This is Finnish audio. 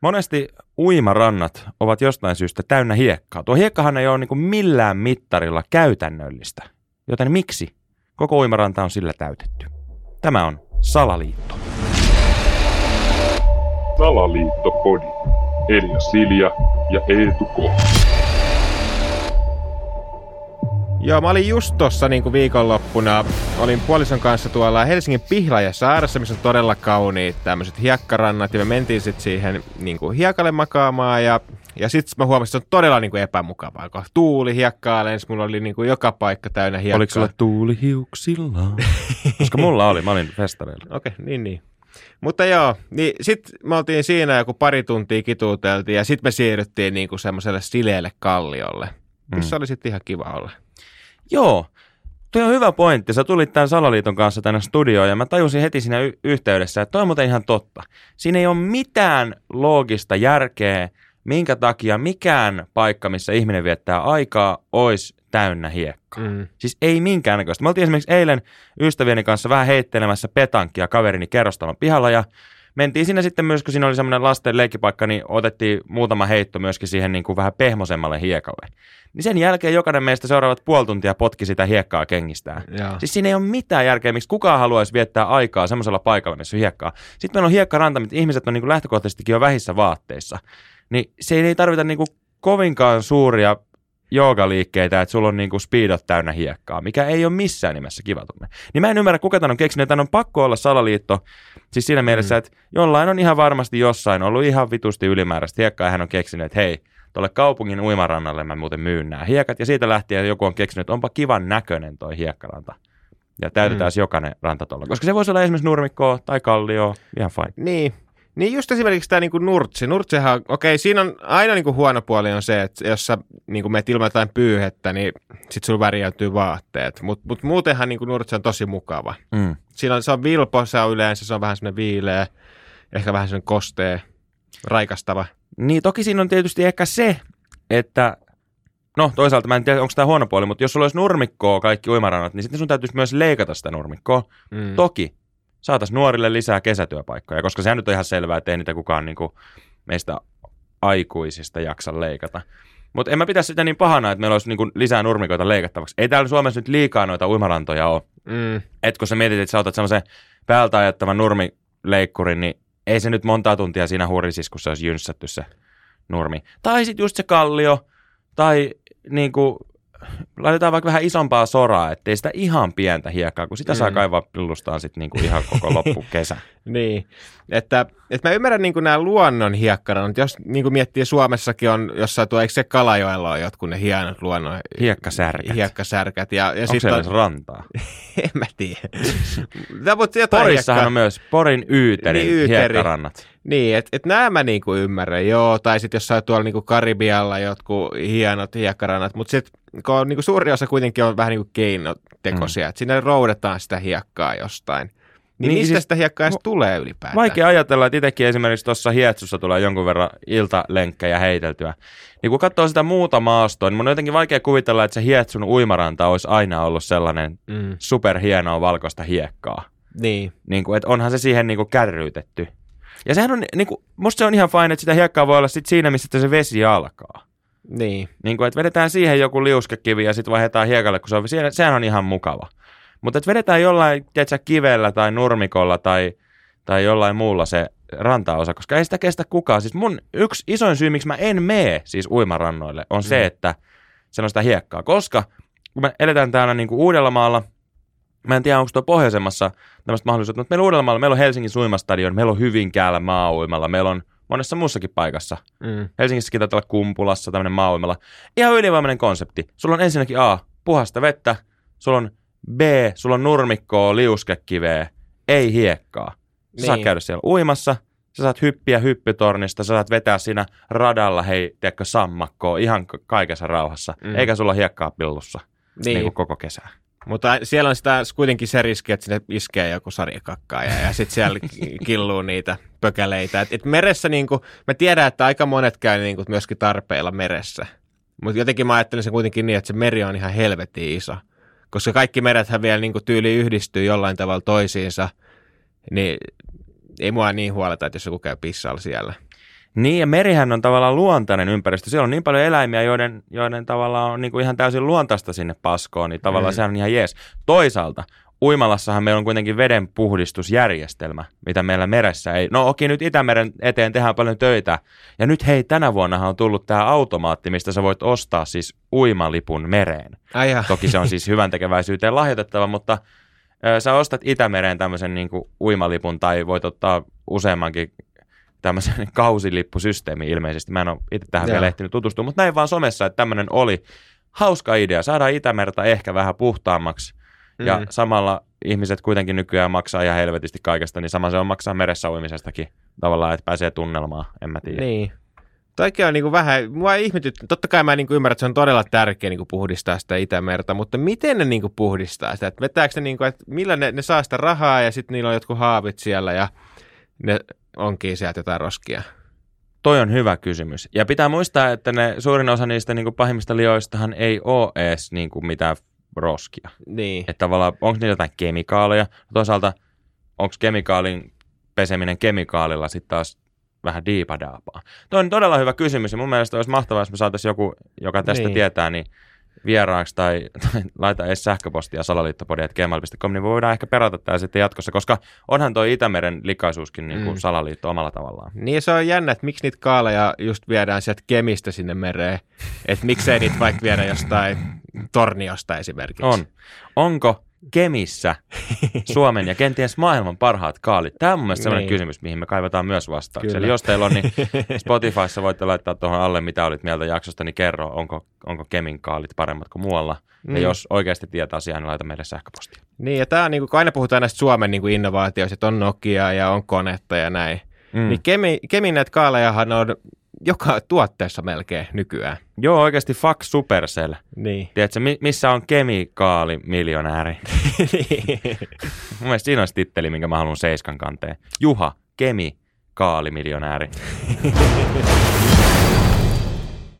Monesti uimarannat ovat jostain syystä täynnä hiekkaa. Tuo hiekkahan ei ole niin kuin millään mittarilla käytännöllistä. Joten miksi koko uimaranta on sillä täytetty? Tämä on Salaliitto. Salaliittopodi. Elia Silja ja Eetu K. Joo, mä olin just tossa niin kuin viikonloppuna, olin puolison kanssa tuolla Helsingin Pihla ja Saarassa, missä on todella kauniit tämmöiset hiekkarannat, ja me mentiin sitten siihen niin kuin hiekalle makaamaan, ja, ja sitten mä huomasin, että se on todella niin kuin epämukavaa, kun tuuli hiekkaa lensi, mulla oli niin kuin joka paikka täynnä hiekkaa. Oliko sulla tuuli hiuksillaan? Koska mulla oli, mä olin festareilla. Okei, okay, niin niin. Mutta joo, niin sitten me oltiin siinä joku pari tuntia kituuteltiin ja sitten me siirryttiin niinku semmoiselle sileelle kalliolle, missä mm. oli sitten ihan kiva olla. Joo, Tuo on hyvä pointti. Sä tulit tämän Salaliiton kanssa tänne studioon ja mä tajusin heti siinä y- yhteydessä, että toi on muuten ihan totta. Siinä ei ole mitään loogista järkeä, minkä takia mikään paikka, missä ihminen viettää aikaa, olisi täynnä hiekkaa. Mm. Siis ei minkäännäköistä. Me oltiin esimerkiksi eilen ystävieni kanssa vähän heittelemässä petankkia kaverini kerrostalon pihalla ja mentiin sinne sitten myös, kun siinä oli semmoinen lasten leikkipaikka, niin otettiin muutama heitto myöskin siihen niin kuin vähän pehmosemmalle hiekalle. Niin sen jälkeen jokainen meistä seuraavat puoli tuntia potki sitä hiekkaa kengistään. Joo. Siis siinä ei ole mitään järkeä, miksi kukaan haluaisi viettää aikaa semmoisella paikalla, missä on hiekkaa. Sitten meillä on hiekkaranta, mitä ihmiset on niin kuin lähtökohtaisestikin jo vähissä vaatteissa. Niin se ei tarvita niin kuin kovinkaan suuria joogaliikkeitä, että sulla on niinku speedot täynnä hiekkaa, mikä ei ole missään nimessä kiva tunne. Niin mä en ymmärrä, kuka tämän on keksinyt, että on pakko olla salaliitto, siis siinä mielessä, mm. että jollain on ihan varmasti jossain ollut ihan vitusti ylimääräistä hiekkaa, ja hän on keksinyt, että hei, tuolle kaupungin uimarannalle mä muuten myyn nämä hiekat, ja siitä lähtien joku on keksinyt, että onpa kivan näköinen toi hiekkaranta. Ja täytetään mm. jokainen ranta tuolla. Koska se voisi olla esimerkiksi nurmikkoa tai kallio, ihan fine. Niin, niin just esimerkiksi tämä niinku nurtsi. Nurtsihan, okei, siinä on aina niinku huono puoli on se, että jos sä niinku meet ilman jotain pyyhettä, niin sit sulla värjäytyy vaatteet. Mutta mut muutenhan niinku nurtsi on tosi mukava. Mm. Siinä on, se on vilpo, se on yleensä, se on vähän semmoinen viileä, ehkä vähän semmoinen kostee, raikastava. Niin toki siinä on tietysti ehkä se, että No toisaalta mä en tiedä, onko tämä huono puoli, mutta jos sulla olisi nurmikkoa kaikki uimarannat, niin sitten sun täytyisi myös leikata sitä nurmikkoa. Mm. Toki saataisiin nuorille lisää kesätyöpaikkoja, koska sehän nyt on ihan selvää, että ei niitä kukaan niin kuin meistä aikuisista jaksa leikata. Mutta en mä pitäisi sitä niin pahana, että meillä olisi niin lisää nurmikoita leikattavaksi. Ei täällä Suomessa nyt liikaa noita uimarantoja ole. Mm. Et kun sä mietit, että sä otat semmoisen päältä ajattavan nurmileikkurin, niin ei se nyt montaa tuntia siinä se olisi jynssätty se nurmi. Tai sitten just se kallio, tai niin kuin laitetaan vaikka vähän isompaa soraa, ettei sitä ihan pientä hiekkaa, kun sitä mm. saa kaivaa pillustaan sitten niinku ihan koko loppukesä. niin, että, että mä ymmärrän niinku nämä luonnon hiekkaranat, jos niinku miettii Suomessakin on jossain tuo, eikö se Kalajoella ole jotkut ne hienot luonnon hiekkasärkät. hiekkasärkät ja, ja Onko on... rantaa? en mä tiedä. Porissahan hiekka... on myös Porin Yyterin, niin, yyteri. hiekkarannat. Niin, että et nämä mä niinku ymmärrän, joo, tai sitten jossain tuolla niinku Karibialla jotkut hienot hiekkarannat, mutta sitten kun niinku suuri osa kuitenkin on vähän niinku keinotekoisia, mm. että sinne roudetaan sitä hiekkaa jostain. Niin, niin mistä siis, sitä hiekkaa edes tulee ylipäätään? Vaikea ajatella, että itsekin esimerkiksi tuossa Hietsussa tulee jonkun verran iltalenkkejä heiteltyä. Niin kun katsoo sitä muuta maastoa, niin mun on jotenkin vaikea kuvitella, että se Hietsun uimaranta olisi aina ollut sellainen mm. superhienoa valkoista hiekkaa. Niin. niin kuin, että onhan se siihen niin kuin kärryytetty. Ja sehän on, niin kuin, musta se on ihan fine, että sitä hiekkaa voi olla sit siinä, missä se vesi alkaa. Niin. niin kuin, että vedetään siihen joku liuskekivi ja sitten vaihdetaan hiekalle, kun se on, sehän on ihan mukava. Mutta että vedetään jollain, tiedätkö, kivellä tai nurmikolla tai, tai jollain muulla se rantaosa, koska ei sitä kestä kukaan. Siis mun yksi isoin syy, miksi mä en mene siis uimarannoille, on mm. se, että se on sitä hiekkaa. Koska kun me eletään täällä niin kuin Uudellamaalla, mä en tiedä, onko tuo pohjoisemmassa tämmöistä mahdollisuutta, mutta meillä Uudellamaalla, meillä on Helsingin suimastadion, meillä on Hyvinkäällä maa-uimalla, meillä on monessa muussakin paikassa. Mm. Helsingissäkin taitaa olla Kumpulassa tämmöinen maa Ihan ylivoimainen konsepti. Sulla on ensinnäkin A, puhasta vettä, sulla on B, sulla on nurmikkoa, liuskekiveä, ei hiekkaa. Sä niin. saat käydä siellä uimassa, sä saat hyppiä hyppytornista, sä saat vetää siinä radalla, hei, tiedätkö, sammakkoa ihan kaikessa rauhassa, mm. eikä sulla hiekkaa pillussa niin. niin kuin koko kesää. Mutta siellä on sitä kuitenkin se riski, että sinne iskee joku sarjakakkaa ja, ja sitten siellä killuu niitä pökäleitä. Et, et meressä, niin kuin, mä tiedän, että aika monet käy niin kuin, myöskin tarpeilla meressä. Mutta jotenkin mä ajattelin sen kuitenkin niin, että se meri on ihan helvetin iso. Koska kaikki merethän vielä niin kuin, tyyli yhdistyy jollain tavalla toisiinsa, niin ei mua niin huoleta, että jos joku käy pissalla siellä. Niin, ja merihän on tavallaan luontainen ympäristö. Siellä on niin paljon eläimiä, joiden, joiden tavallaan on niin kuin ihan täysin luontaista sinne paskoon, niin tavallaan mm. sehän on ihan jees. Toisaalta Uimalassahan meillä on kuitenkin veden puhdistusjärjestelmä, mitä meillä meressä ei. No okei, nyt Itämeren eteen tehdään paljon töitä. Ja nyt hei, tänä vuonna on tullut tämä automaatti, mistä sä voit ostaa siis uimalipun mereen. Ai Toki se on siis hyvän tekeväisyyteen lahjoitettava, mutta ö, sä ostat Itämereen tämmöisen niin kuin uimalipun tai voit ottaa useammankin tämmöisen kausilippusysteemi ilmeisesti. Mä en ole itse tähän Joo. vielä ehtinyt tutustua, mutta näin vaan somessa, että tämmöinen oli hauska idea. Saadaan Itämerta ehkä vähän puhtaammaksi mm. ja samalla ihmiset kuitenkin nykyään maksaa ihan helvetisti kaikesta, niin sama se on maksaa meressä uimisestakin tavallaan, että pääsee tunnelmaan, en mä tiedä. Niin. Toikin on niin kuin vähän, mua ihmetyt, totta kai mä niin kuin ymmärrän, että se on todella tärkeä niin kuin puhdistaa sitä Itämerta, mutta miten ne niin kuin puhdistaa sitä? Että vetääkö ne, niin kuin, että millä ne, ne saa sitä rahaa ja sitten niillä on jotkut haavit siellä ja ne onkin sieltä jotain roskia? Toi on hyvä kysymys. Ja pitää muistaa, että ne suurin osa niistä niin kuin pahimmista lioistahan ei ole edes niin kuin mitään roskia. Niin. Että tavallaan, onko niillä jotain kemikaaleja? Toisaalta, onko kemikaalin peseminen kemikaalilla sitten taas vähän diipadaapaa? Tuo on todella hyvä kysymys ja mun mielestä olisi mahtavaa, jos me saataisiin joku, joka tästä niin. tietää, niin vieraaksi tai, tai laita edes sähköpostia salaliittopodia.gmail.com, niin voidaan ehkä perata tämä sitten jatkossa, koska onhan tuo Itämeren likaisuuskin niin kuin mm. salaliitto omalla tavallaan. Niin se on jännä, että miksi niitä kaaleja just viedään sieltä Kemistä sinne mereen, että miksei niitä vaikka viedä jostain Torniosta esimerkiksi. On. Onko Kemissä Suomen ja kenties maailman parhaat kaalit? Tämä on mun mielestä sellainen niin. kysymys, mihin me kaivataan myös vastauksia. Eli jos teillä on, niin Spotifyssa voitte laittaa tuohon alle, mitä olit mieltä jaksosta, niin kerro, onko, onko Kemin kaalit paremmat kuin muualla. Mm. Ja jos oikeasti tietää asiaa, niin laita meille sähköpostia. Niin, ja tämä on niin kuin, kun aina puhutaan näistä Suomen niin kuin innovaatioista, että on Nokia ja on konetta ja näin. Mm. Niin Kemi, Kemin näitä kaalejahan on joka tuotteessa melkein nykyään. Joo, oikeasti fuck Supercell. Niin. Tiedätkö, missä on kemikaalimiljonääri? niin. Mun mielestä siinä olisi titteli, minkä mä haluan seiskan kanteen. Juha, kemikaalimiljonääri.